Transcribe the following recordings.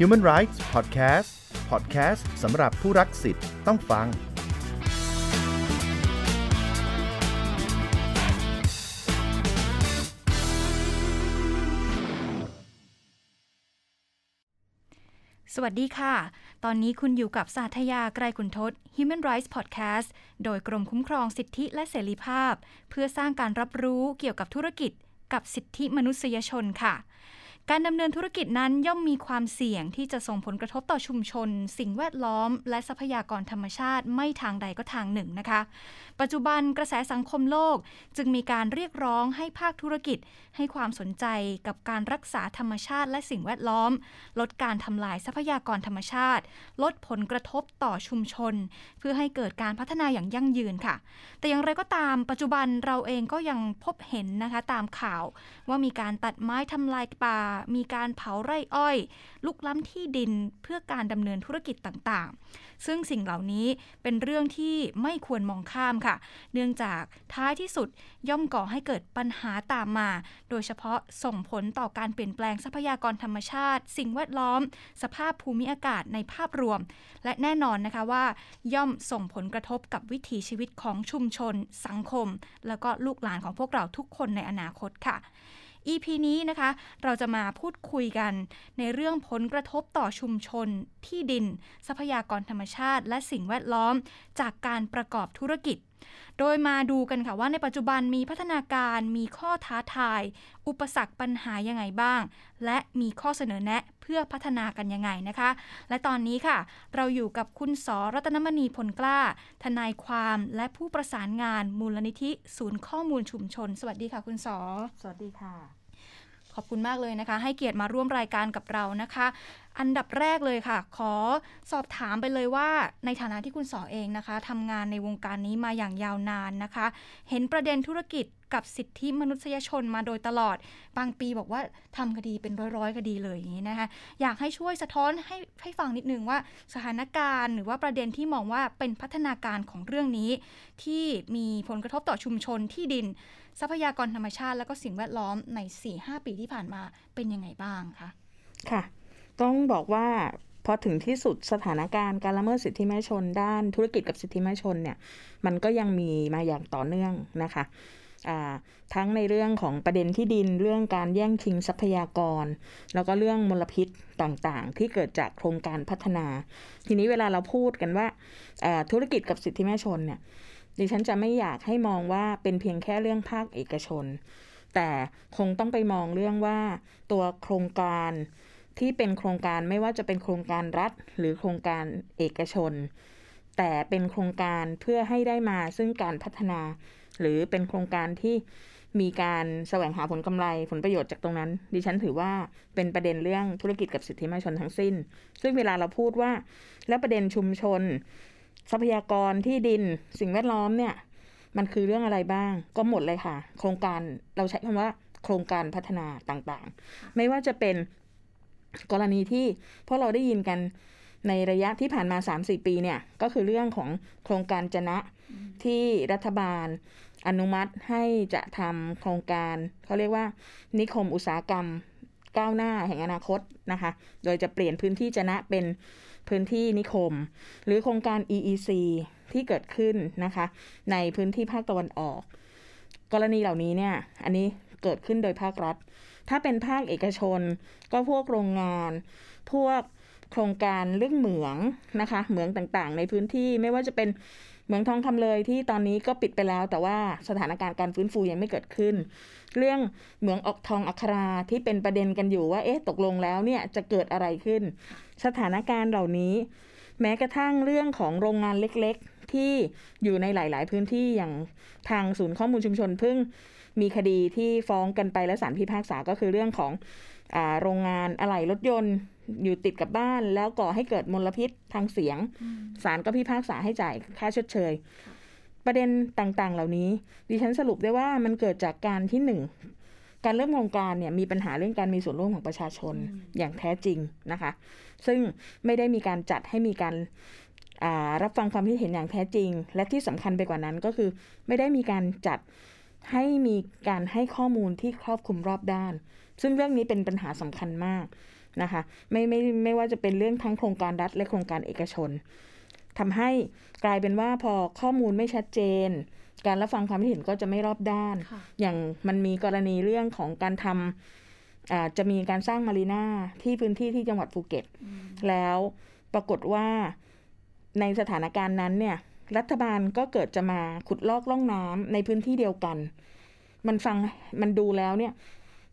Human Rights Podcast Podcast สำหรับผู้รักสิทธิ์ต้องฟัง สวัสดีค่ะ ตอนนี้คุณอยู่กับสาธยาไกรกุนทศ Human Rights Podcast โดยกรมคุ้มครองสิทธิและเสรีภาพ เพื่อสร้างการรับรู้เกี่ยวกับธุรกิจกับสิทธิมนุษยชนค่ะ การดำเนินธุรกิจนั้นย่อมมีความเสี่ยงที่จะส่งผลกระทบต่อชุมชน สิ่งแวดล้อม และทรัพยากรธรรมชาติไม่ทางใดก็ทางหนึ่งนะคะ ปัจจุบันกระแสสังคมโลกจึงมีการเรียกร้องให้ภาคธุรกิจ ให้ความสนใจกับการรักษาธรรมชาติและสิ่งแวดล้อม ลดการทำลายทรัพยากรธรรมชาติ ลดผลกระทบต่อชุมชน เพื่อให้เกิดการพัฒนาอย่างยั่งยืนค่ะ แต่อย่างไรก็ตามปัจจุบันเราเองก็ยังพบเห็นนะคะตามข่าว ว่ามีการตัดไม้ทำลายป่ามีการเผาไร่อ้อย ลุกล้ำที่ดินเพื่อการดำเนินธุรกิจต่างๆ ซึ่งสิ่งเหล่านี้เป็นเรื่องที่ไม่ควรมองข้ามค่ะ เนื่องจากท้ายที่สุดย่อมก่อให้เกิดปัญหาตามมา โดยเฉพาะส่งผลต่อการเปลี่ยนแปลงทรัพยากรธรรมชาติ สิ่งแวดล้อม สภาพภูมิอากาศในภาพรวม และแน่นอนนะคะว่า ย่อมส่งผลกระทบกับวิถีชีวิตของชุมชน สังคม แล้วก็ลูกหลานของพวกเราทุกคนในอนาคตค่ะ EP นี้นะคะ เราจะมาพูดคุยกันในเรื่องผลกระทบต่อชุมชน ที่ดิน ทรัพยากรธรรมชาติ และสิ่งแวดล้อม จากการประกอบธุรกิจ โดยมาดูกันค่ะว่าในปัจจุบันมีพัฒนาการมีข้อท้าทาย อุปสรรคปัญหายังไงบ้าง และมีข้อเสนอแนะเพื่อพัฒนากันยังไงนะคะ และตอนนี้ค่ะ เราอยู่กับคุณสรัตนมณีผลกล้า ทนายความและผู้ประสานงานมูลนิธิ ศูนย์ข้อมูลชุมชน สวัสดีค่ะ คุณสสวัสดีค่ะ ขอบคุณมากเลยนะคะ ให้เกียรติมาร่วมรายการกับเรานะคะ อันดับแรกเลยค่ะ ขอสอบถามไปเลยว่า ในฐานะที่คุณสอเองนะคะทำงานในวงการนี้มาอย่างยาวนานนะคะ เห็นประเด็นธุรกิจกับสิทธิมนุษยชนมาโดยตลอด บางปีบอกว่าทำคดีเป็นร้อยๆคดีเลยอย่างนี้นะคะ อยากให้ช่วยสะท้อนให้ให้ฟังนิดนึงว่าสถานการณ์ หรือว่าประเด็นที่มองว่าเป็นพัฒนาการของเรื่องนี้ ที่มีผลกระทบต่อชุมชนที่ดิน ทรัพยากรธรรมชาติ และก็สิ่งแวดล้อมใน 4-5 ปีที่ผ่านมาเป็นยังไงบ้างคะค่ะ ต้องบอกว่าพอถึงที่สุดสถานการณ์การละเมิดสิทธิมนุษยชน ด้านธุรกิจกับสิทธิมนุษยชนเนี่ยมันก็ยังมีมาอย่างต่อเนื่องนะคะทั้งในเรื่องของประเด็นที่ดินเรื่องการแย่งชิงทรัพยากร แล้วก็เรื่องมลพิษต่างๆ ที่เกิดจากโครงการพัฒนา ทีนี้เวลาเราพูดกันว่าอ่าธุรกิจกับสิทธิมนุษยชนเนี่ย ดิฉันจะไม่อยากให้มองว่าเป็นเพียงแค่เรื่องภาคเอกชน แต่คงต้องไปมองเรื่องว่าตัวโครงการที่เป็นโครงการไม่ว่าจะเป็นโครงการรัฐ หรือโครงการเอกชน แต่เป็นโครงการเพื่อให้ได้มาซึ่งการพัฒนา หรือเป็นโครงการที่มีการแสวงหาผลกำไรผลประโยชน์จากตรงนั้น ดิฉันถือว่าเป็นประเด็นเรื่องธุรกิจกับสิทธิมนุษยชนทั้งสิ้น ซึ่งเวลาเราพูดว่า แล้วประเด็นชุมชน ทรัพยากรที่ดินสิ่งแวดล้อมเนี่ย มันคือเรื่องอะไรบ้าง ก็หมดเลยค่ะ โครงการเราใช้คำว่าโครงการพัฒนาต่างๆ ไม่ว่าจะเป็นกรณีที่พวกเราได้ยินกันในระยะที่ผ่านมา 3-4 ปีเนี่ย ก็คือเรื่องของโครงการจนะที่รัฐบาลอนุมัติให้จะทำโครงการเขาเรียกว่านิคมอุตสาหกรรมก้าวหน้าแห่งอนาคตนะคะ โดยจะเปลี่ยนพื้นที่จนะเป็น พื้นที่นิคม หรือโครงการ EEC ที่เกิดขึ้นนะคะ ในพื้นที่ภาคตะวันออก กรณีเหล่านี้เนี่ย อันนี้เกิดขึ้นโดยภาครัฐ ถ้าเป็นภาคเอกชน ก็พวกโรงงาน พวก โครงการเรื่องเหมืองนะคะ เหมืองต่างๆ ในพื้นที่ไม่ว่าจะเป็นเหมืองทองคำเลยที่ตอนนี้ก็ปิดไปแล้ว แต่ว่าสถานการณ์การฟื้นฟูยังไม่เกิดขึ้น เรื่องเหมืองออกทองอัคราที่เป็นประเด็นกันอยู่ว่าเอ๊ะตกลงแล้วเนี่ยจะเกิดอะไรขึ้น สถานการณ์เหล่านี้ แม้กระทั่งเรื่องของโรงงานเล็กๆ ที่อยู่ในหลาย ๆ พื้นที่อย่างทางศูนย์ข้อมูลชุมชนเพิ่งมีคดีที่ฟ้องกันไปและศาลพิพากษาก็คือเรื่องของอโรงงานอะไหล่รถยนต์ อยู่ติดกับบ้านแล้วก่อให้เกิดมลพิษทางเสียง ศาลก็พิพากษาให้จ่ายค่าชดเชย ประเด็นต่างๆ เหล่านี้ ดิฉันสรุปได้ว่ามันเกิดจากการที่หนึ่งการเริ่มโครงการเนี่ยมีปัญหาเรื่องการมีส่วนร่วมของประชาชนอย่างแท้จริงนะคะ ซึ่งไม่ได้มีการจัดให้มีการรับฟังความคิดเห็นอย่างแท้จริง และที่สำคัญไปกว่านั้นก็คือ ไม่ได้มีการจัดให้มีการให้ข้อมูลที่ครอบคลุมรอบด้าน ซึ่งเรื่องนี้เป็นปัญหาสำคัญมาก นะคะ ไม่ไม่ไม่ว่าจะเป็นเรื่องทั้งโครงการรัฐและโครงการเอกชนทำให้กลายเป็นว่าพอข้อมูลไม่ชัดเจน การรับฟังความคิดเห็นก็จะไม่รอบด้านค่ะอย่างมันมีกรณีเรื่องของการทอ่าจะมีการสร้าง marina ที่พื้นที่ที่จังหวัดภูเก็ตอืมแล้วปรากฏว่าในสถานการณ์นั้นเนี่ย รัฐบาลก็เกิดจะมาขุดลอกร่องน้ำในพื้นที่เดียวกัน มันฟังมันดูแล้วเนี่ย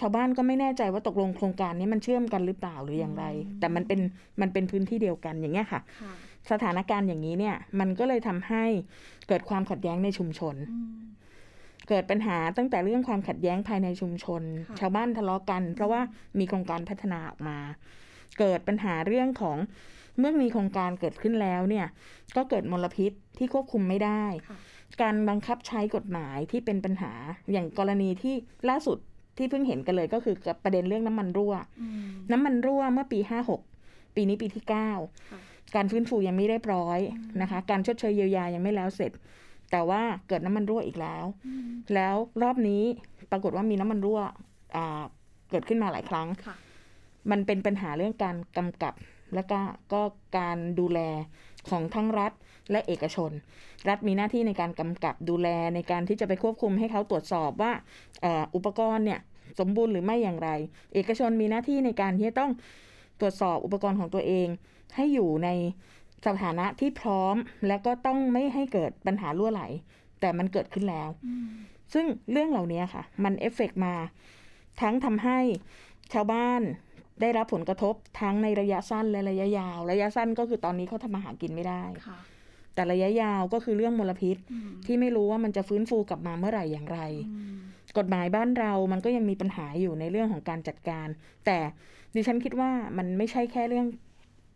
ชาวบ้านก็ไม่แน่ใจว่าตกลงโครงการนี้มันเชื่อมกันหรือเปล่าหรืออย่างไร แต่มันเป็นมันเป็นพื้นที่เดียวกันอย่างเงี้ยค่ะค่ะสถานการณ์อย่างนี้เนี่ย มันก็เลยทำให้เกิดความขัดแย้งในชุมชนอืมเกิดปัญหาตั้งแต่เรื่องความขัดแย้งภายในชุมชนค่ะชาวบ้านทะเลาะกัน เพราะว่ามีโครงการพัฒนาออกมา เกิดปัญหาเรื่องของเมื่อมีโครงการเกิดขึ้นแล้วเนี่ย ก็เกิดมลพิษที่ควบคุมไม่ได้ค่ะการบังคับใช้กฎหมายที่เป็นปัญหาอย่างกรณีที่ล่าสุด ที่เพิ่งเห็นกันเลยก็คือกับประเด็นเรื่องน้ำมันรั่วอืมน้ำมันรั่วเมื่อปี56ปีนี้ปีที่ค่ะ9การฟื้นฟูยังไม่เรียบร้อยนะคะ การชดเชยเยียวยายังไม่แล้วเสร็จ แต่ว่าเกิดน้ำมันรั่วอีกแล้วอืมแล้วรอบนี้ปรากฏว่ามีน้ำมันรั่วอ่าเกิดขึ้นมาหลายครั้งค่ะมันเป็นปัญหาเรื่องการกำกับและก็ก็การดูแลของทั้งรัฐ และเอกชน รัฐมีหน้าที่ในการกำกับดูแลในการที่จะไปควบคุมให้เขาตรวจสอบว่าอ,อุปกรณ์เนี่ยสมบูรณ์หรือไม่อย่างไร เอกชนมีหน้าที่ในการที่จะต้องตรวจสอบอุปกรณ์ของตัวเอง ให้อยู่ในสถานะที่พร้อม และก็ต้องไม่ให้เกิดปัญหารั่วไหล แต่มันเกิดขึ้นแล้ว ซึ่งเรื่องเหล่านี้ค่ะ มันเอฟเฟกต์มา ทั้งทำให้ชาวบ้านได้รับผลกระทบทั้งในระยะสั้นและระยะยาว ระยะสั้นก็คือตอนนี้เขาทำมาหากินไม่ได้ค่ะ แต่ระยะยาวก็คือเรื่องมลพิษอืมที่ไม่รู้ว่ามันจะฟื้นฟูกลับมาเมื่อไหร่อย่างไรอืมกฎหมายบ้านเรามันก็ยังมีปัญหาอยู่ในเรื่องของการจัดการ แต่ดิฉันคิดว่ามันไม่ใช่แค่เรื่อง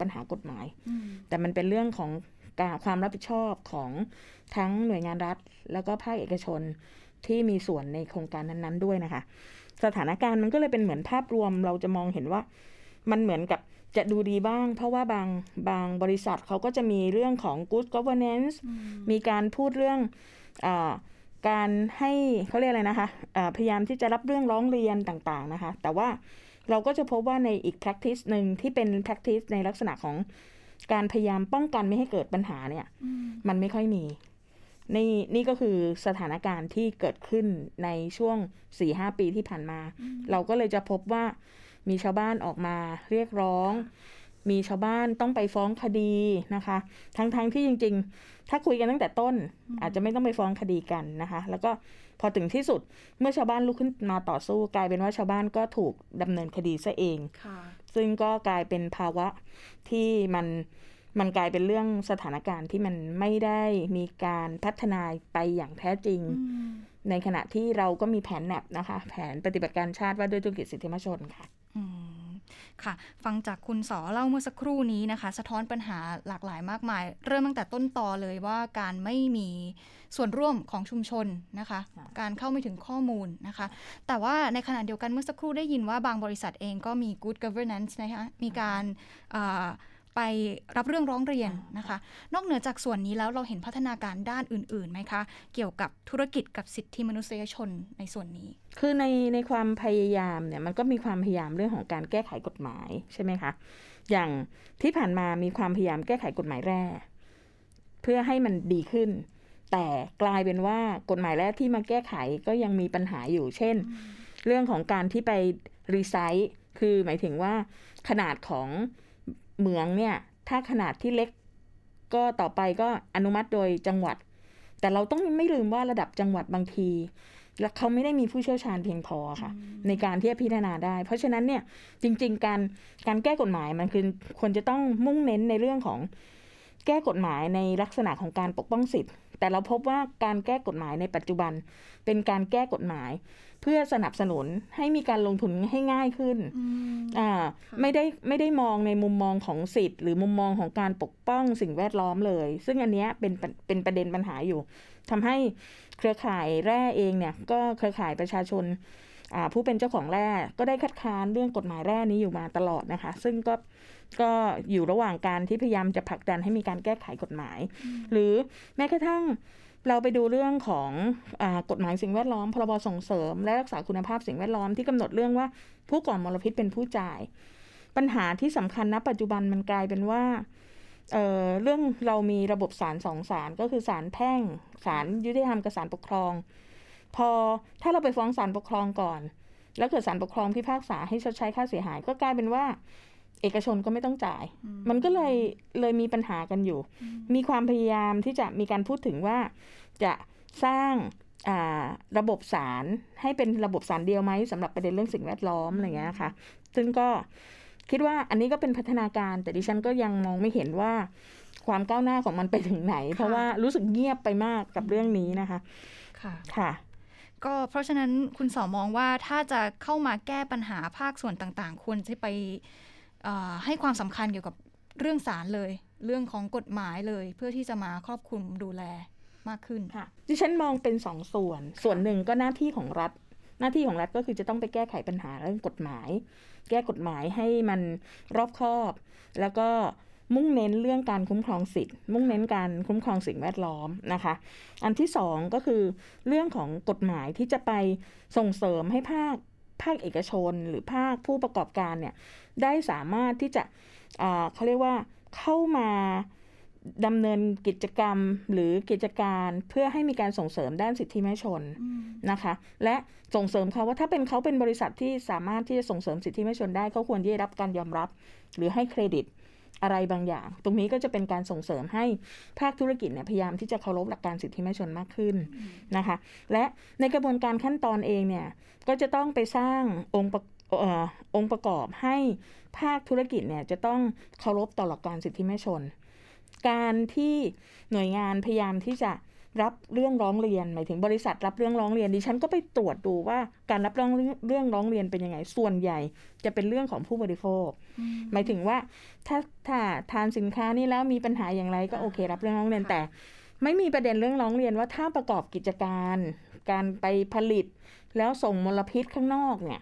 ปัญหากฎหมายอืมแต่มันเป็นเรื่องของการความรับผิดชอบของทั้งหน่วยงานรัฐ แล้วก็ภาคเอกชนที่มีส่วนในโครงการนั้น ๆ ด้วยนะคะ สถานการณ์มันก็เลยเป็นเหมือนภาพรวมเราจะมองเห็นว่า มันเหมือนกับ จะดูดีบ้าง เพราะว่าบางบางบริษัทเขาก็จะมีเรื่องของ good governance อืมมีการพูดเรื่องอาการให้เขาเรียกอะไรนะคะะพยายามที่จะรับเรื่องร้องเรียนต่างๆนะคะ แต่ว่าเราก็จะพบว่าในอีก practice หนึ่งที่เป็น practice ในลักษณะของการพยายามป้องกันไม่ให้เกิดปัญหาเนี่ยอืมมันไม่ค่อยมีนี่นี่ก็คือสถานการณ์ที่เกิดขึ้นในช่วง4-5ปีที่ผ่านมา เราก็เลยจะพบว่า มีชาวบ้านออกมาเรียกร้อง มีชาวบ้านต้องไปฟ้องคดีนะคะ ทั้งๆทที่จริง ๆ ถ้าคุยกันตั้งแต่ต้น อาจจะไม่ต้องไปฟ้องคดีกันนะคะ แล้วก็พอถึงที่สุดเมื่อชาวบ้านลุกขึ้นมาต่อสู้ กลายเป็นว่าชาวบ้านก็ถูกดำเนินคดีซะเองค่ะซึ่งก็กลายเป็นภาวะที่มันมันกลายเป็นเรื่องสถานการณ์ที่มันไม่ได้มีการพัฒนาไปอย่างแท้จริงอืมในขณะที่เราก็มีแผนแนบนะคะ แผนปฏิบัติการชาติว่าด้วยธุรกิจสิทธิมชนค่ะอืม ค่ะ ฟังจากคุณสอเล่าเมื่อสักครู่นี้นะคะ สะท้อนปัญหาหลากหลายมากมาย เริ่มตั้งแต่ต้นตอเลยว่าการไม่มีส่วนร่วมของชุมชนนะคะค่ะการเข้าไม่ถึงข้อมูลนะคะ แต่ว่าในขณะเดียวกันเมื่อสักครู่ได้ยินว่าบางบริษัทเองก็มี good governance นะคะมีการเอ่อ ไปรับเรื่องร้องเรียนนะคะ นอกเหนือจากส่วนนี้แล้วเราเห็นพัฒนาการด้านอื่นๆไหมคะ เกี่ยวกับธุรกิจกับสิทธิมนุษยชนในส่วนนี้ คือในในความพยายามเนี่ยมันก็มีความพยายามเรื่องของการแก้ไขกฎหมายใช่ไหมคะ อย่างที่ผ่านมามีความพยายามแก้ไขกฎหมายแร่เพื่อให้มันดีขึ้น แต่กลายเป็นว่ากฎหมายแร่ที่มาแก้ไขก็ยังมีปัญหาอยู่ เช่น เรื่องของการที่ไปรีไซต์คือหมายถึงว่าขนาดของ เหมืองเนี่ย ถ้าขนาดที่เล็ก ก็ต่อไปก็อนุมัติโดยจังหวัด แต่เราต้องไม่ลืมว่าระดับจังหวัดบางทีและเขาไม่ได้มีผู้เชี่ยวชาญเพียงพอค่ะ ในการที่จะพิจารณาได้ เพราะฉะนั้นเนี่ยจริง ๆ การการแก้กฎหมายมันคือควรจะต้องมุ่งเน้นในเรื่องของแก้กฎหมายในลักษณะของการปกป้องสิทธิ์ แต่เราพบว่าการแก้กฎหมายในปัจจุบันเป็นการแก้กฎหมาย เพื่อสนับสนุนให้มีการลงทุนให้ง่ายขึ้นอืมอ่าค่ะไม่ได้ไม่ได้มองในมุมมองของสิทธิ์ หรือมุมมองของการปกป้องสิ่งแวดล้อมเลย ซึ่งอันเนี้ยเป็นเป็นเป็นประเด็นปัญหาอยู่ทำให้เครือข่ายแร่เองเนี่ย ก็เครือข่ายประชาชนอ่าผู้เป็นเจ้าของแร่ก็ได้คัดค้านเรื่องกฎหมายแร่นี้อยู่มาตลอดนะคะ ซึ่งก็ก็อยู่ระหว่างการที่พยายามจะผลักดันให้มีการแก้ไขกฎหมาย หรือแม้กระทั่ง เราไปดูเรื่องของอกฎหมายสิ่งแวดล้อม พรบส่งเสริม และรักษาคุณภาพสิ่งแวดล้อมที่กำหนดเรื่องว่าผู้ก่อมลพิษเป็นผู้จ่าย ปัญหาที่สำคัญณปัจจุบันมันกลายเป็นว่าเเรื่องเรามีระบบศาลสองศาลก็คือศาลแพ่งศาลยุติธรรมกับศาลปกครอง พอถ้าเราไปฟ้องศาลปกครองก่อน แล้วเกิดศาลปกครองพิพากษาให้ชดใช้ค่าเสียหาย ก็กลายเป็นว่า เอกชนก็ไม่ต้องจ่าย มันก็เลยเลยมีปัญหากันอยู่ มีความพยายามที่จะมีการพูดถึงว่าจะสร้างอ่าระบบศาลให้เป็นระบบศาลเดียวไหมสำหรับประเด็นเรื่องสิ่งแวดล้อมอะไรเงี้ยค่ะ ซึ่งก็คิดว่าอันนี้ก็เป็นพัฒนาการ แต่ดิฉันก็ยังมองไม่เห็นว่าความก้าวหน้าของมันไปถึงไหน เพราะว่ารู้สึกเงียบไปมากกับเรื่องนี้นะคะ ค่ะค่ะ ก็เพราะฉะนั้นคุณสอมองว่าถ้าจะเข้ามาแก้ปัญหาภาคส่วนต่างๆ ควรจะไปเอ่อ ให้ความสำคัญเกี่ยวกับเรื่องศาลเลย เรื่องของกฎหมายเลย เพื่อที่จะมาครอบคลุมดูแลมากขึ้นค่ะดิฉันมองเป็นสองส่วน ส่วนหนึ่งก็หน้าที่ของรัฐ หน้าที่ของรัฐก็คือจะต้องไปแก้ไขปัญหาเรื่องกฎหมาย แก้กฎหมายให้มันรอบคอบ แล้วก็มุ่งเน้นเรื่องการคุ้มครองสิทธิ์ มุ่งเน้นการคุ้มครองสิ่งแวดล้อมนะคะ อันที่สองก็คือเรื่องของกฎหมายที่จะไปส่งเสริมให้ภาค ภาคเอกชนหรือภาคผู้ประกอบการเนี่ยได้สามารถที่จะอ่าเขาเรียกว่าเข้ามาดำเนินกิจกรรมหรือกิจการเพื่อให้มีการส่งเสริมด้านสิทธิมนุษยชนนะคะ และส่งเสริมเขาว่าถ้าเป็นเขาเป็นบริษัทที่สามารถที่จะส่งเสริมสิทธิมนุษยชนได้เขาควรที่จะได้รับการยอมรับ หรือให้เครดิต อะไรบางอย่าง ตรงนี้ก็จะเป็นการส่งเสริมให้ภาคธุรกิจเนี่ยพยายามที่จะเคารพหลักการสิทธิมนุษยชนมากขึ้นนะคะ และในกระบวนการขั้นตอนเองเนี่ยก็จะต้องไปสร้างองค์ประเอ่อองค์ประกอบให้ภาคธุรกิจเนี่ยจะต้องเคารพต่อหลักการสิทธิมนุษยชน การที่หน่วยงานพยายามที่จะ รับเรื่องร้องเรียนหมายถึงบริษัทรับเรื่องร้องเรียนดิฉันก็ไปตรวจดูว่าการรับเรื่องเรื่องร้องเรียนเป็นยังไงส่วนใหญ่ จะเป็นเรื่องของผู้บริโภค หมายถึงว่าถ้าถ้าทานสินค้านี้แล้วมีปัญหาอย่างไรก็โอเค รับเรื่องร้องเรียนแต่ ไม่มีประเด็นเรื่องร้องเรียนว่าถ้าประกอบกิจการ การไปผลิต แล้วส่งมลพิษข้างนอกเนี่ย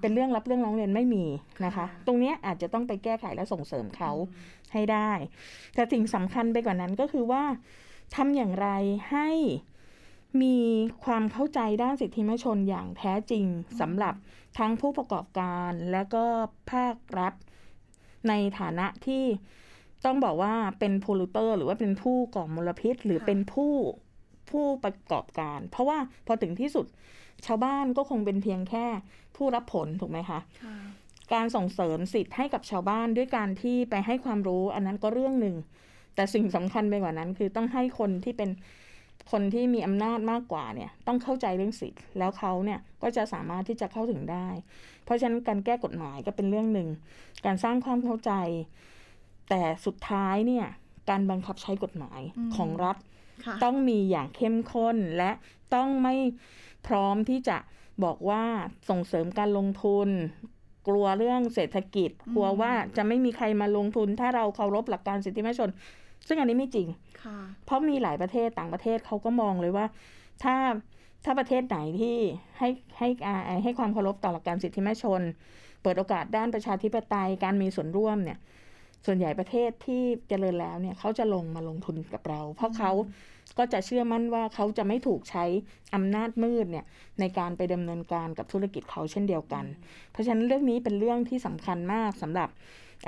เป็นเรื่องรับเรื่องร้องเรียนไม่มีนะคะ ตรงเนี้ยอาจจะต้องไปแก้ไขและส่งเสริมเขาให้ได้ แต่สิ่งสำคัญไปกว่านั้นก็คือว่า ทำอย่างไรให้มีความเข้าใจด้านสิทธิมนุษยชนอย่างแท้จริงสำหรับทั้งผู้ประกอบการและก็ภาครัฐในฐานะที่ต้องบอกว่าเป็นพลูเตอร์ หรือว่าเป็นผู้ก่อมลพิษ หรือค่ะเป็นผู้ผู้ประกอบการ เพราะว่าพอถึงที่สุดชาวบ้านก็คงเป็นเพียงแค่ผู้รับผลถูกไหมคะการส่งเสริมสิทธิ์ให้กับชาวบ้านด้วยการที่ไปให้ความรู้ อันนั้นก็เรื่องหนึ่ง แต่สิ่งสำคัญไปกว่านั้น คือต้องให้คนที่เป็นคนที่มีอำนาจมากกว่าเนี่ย ต้องเข้าใจเรื่องสิทธิ์แล้วเขาเนี่ยก็จะสามารถที่จะเข้าถึงได้ เพราะฉะนั้นการแก้กฎหมายก็เป็นเรื่องหนึ่ง การสร้างความเข้าใจ แต่สุดท้ายเนี่ยการบังคับใช้กฎหมายอืมของรัฐค่ะต้องมีอย่างเข้มข้นและต้องไม่พร้อมที่จะบอกว่าส่งเสริมการลงทุน กลัวเรื่องเศรษฐกิจ กลัวว่าจะไม่มีใครมาลงทุน ถ้าเราเคารพหลักการสิทธิมนุษยชน ซึ่งอันนี้ไม่จริงค่ะเพราะมีหลายประเทศต่างประเทศเขาก็มองเลยว่า ถ้าถ้าประเทศไหนที่ให้ให้อ่าให้ความเคารพต่อหลักการสิทธิมนุษยชน เปิดโอกาสด้านประชาธิปไตยการมีส่วนร่วมเนี่ย ส่วนใหญ่ประเทศที่เจริญแล้วเนี่ยเขาจะลงมาลงทุนกับเรา เพราะเขาก็จะเชื่อมั่นว่าเขาจะไม่ถูกใช้อำนาจมืดเนี่ยในการไปดำเนินการกับธุรกิจเขาเช่นเดียวกัน เพราะฉะนั้นเรื่องนี้เป็นเรื่องที่สำคัญมากสำหรับ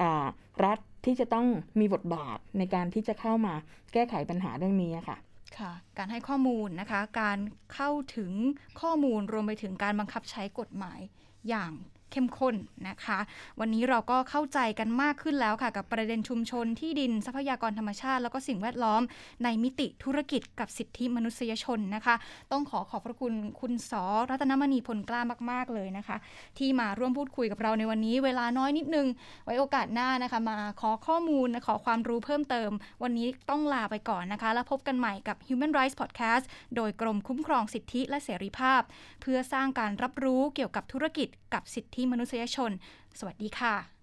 อ่ารัฐ ที่จะต้องมีบทบาทในการที่จะเข้ามาแก้ไขปัญหาเรื่องนี้อะค่ะค่ะการให้ข้อมูลนะคะ การเข้าถึงข้อมูลรวมไปถึงการบังคับใช้กฎหมายอย่าง เข้มข้นนะคะ วันนี้เราก็เข้าใจกันมากขึ้นแล้วค่ะ กับประเด็นชุมชนที่ดินทรัพยากรธรรมชาติ แล้วก็สิ่งแวดล้อมในมิติธุรกิจกับสิทธิมนุษยชนนะคะ ต้องขอขอบพระคุณคุณสอรัตนมณีพลกล้ามาก ๆ เลยนะคะ ที่มาร่วมพูดคุยกับเราในวันนี้ เวลาน้อยนิดนึง ไว้โอกาสหน้านะคะ มาขอข้อมูลขอความรู้เพิ่มเติม วันนี้ต้องลาไปก่อนนะคะ แล้วพบกันใหม่กับ Human Rights Podcast โดยกรมคุ้มครองสิทธิและเสรีภาพ เพื่อสร้างการรับรู้เกี่ยวกับธุรกิจกับสิทธิมนุษยชน สวัสดีค่ะ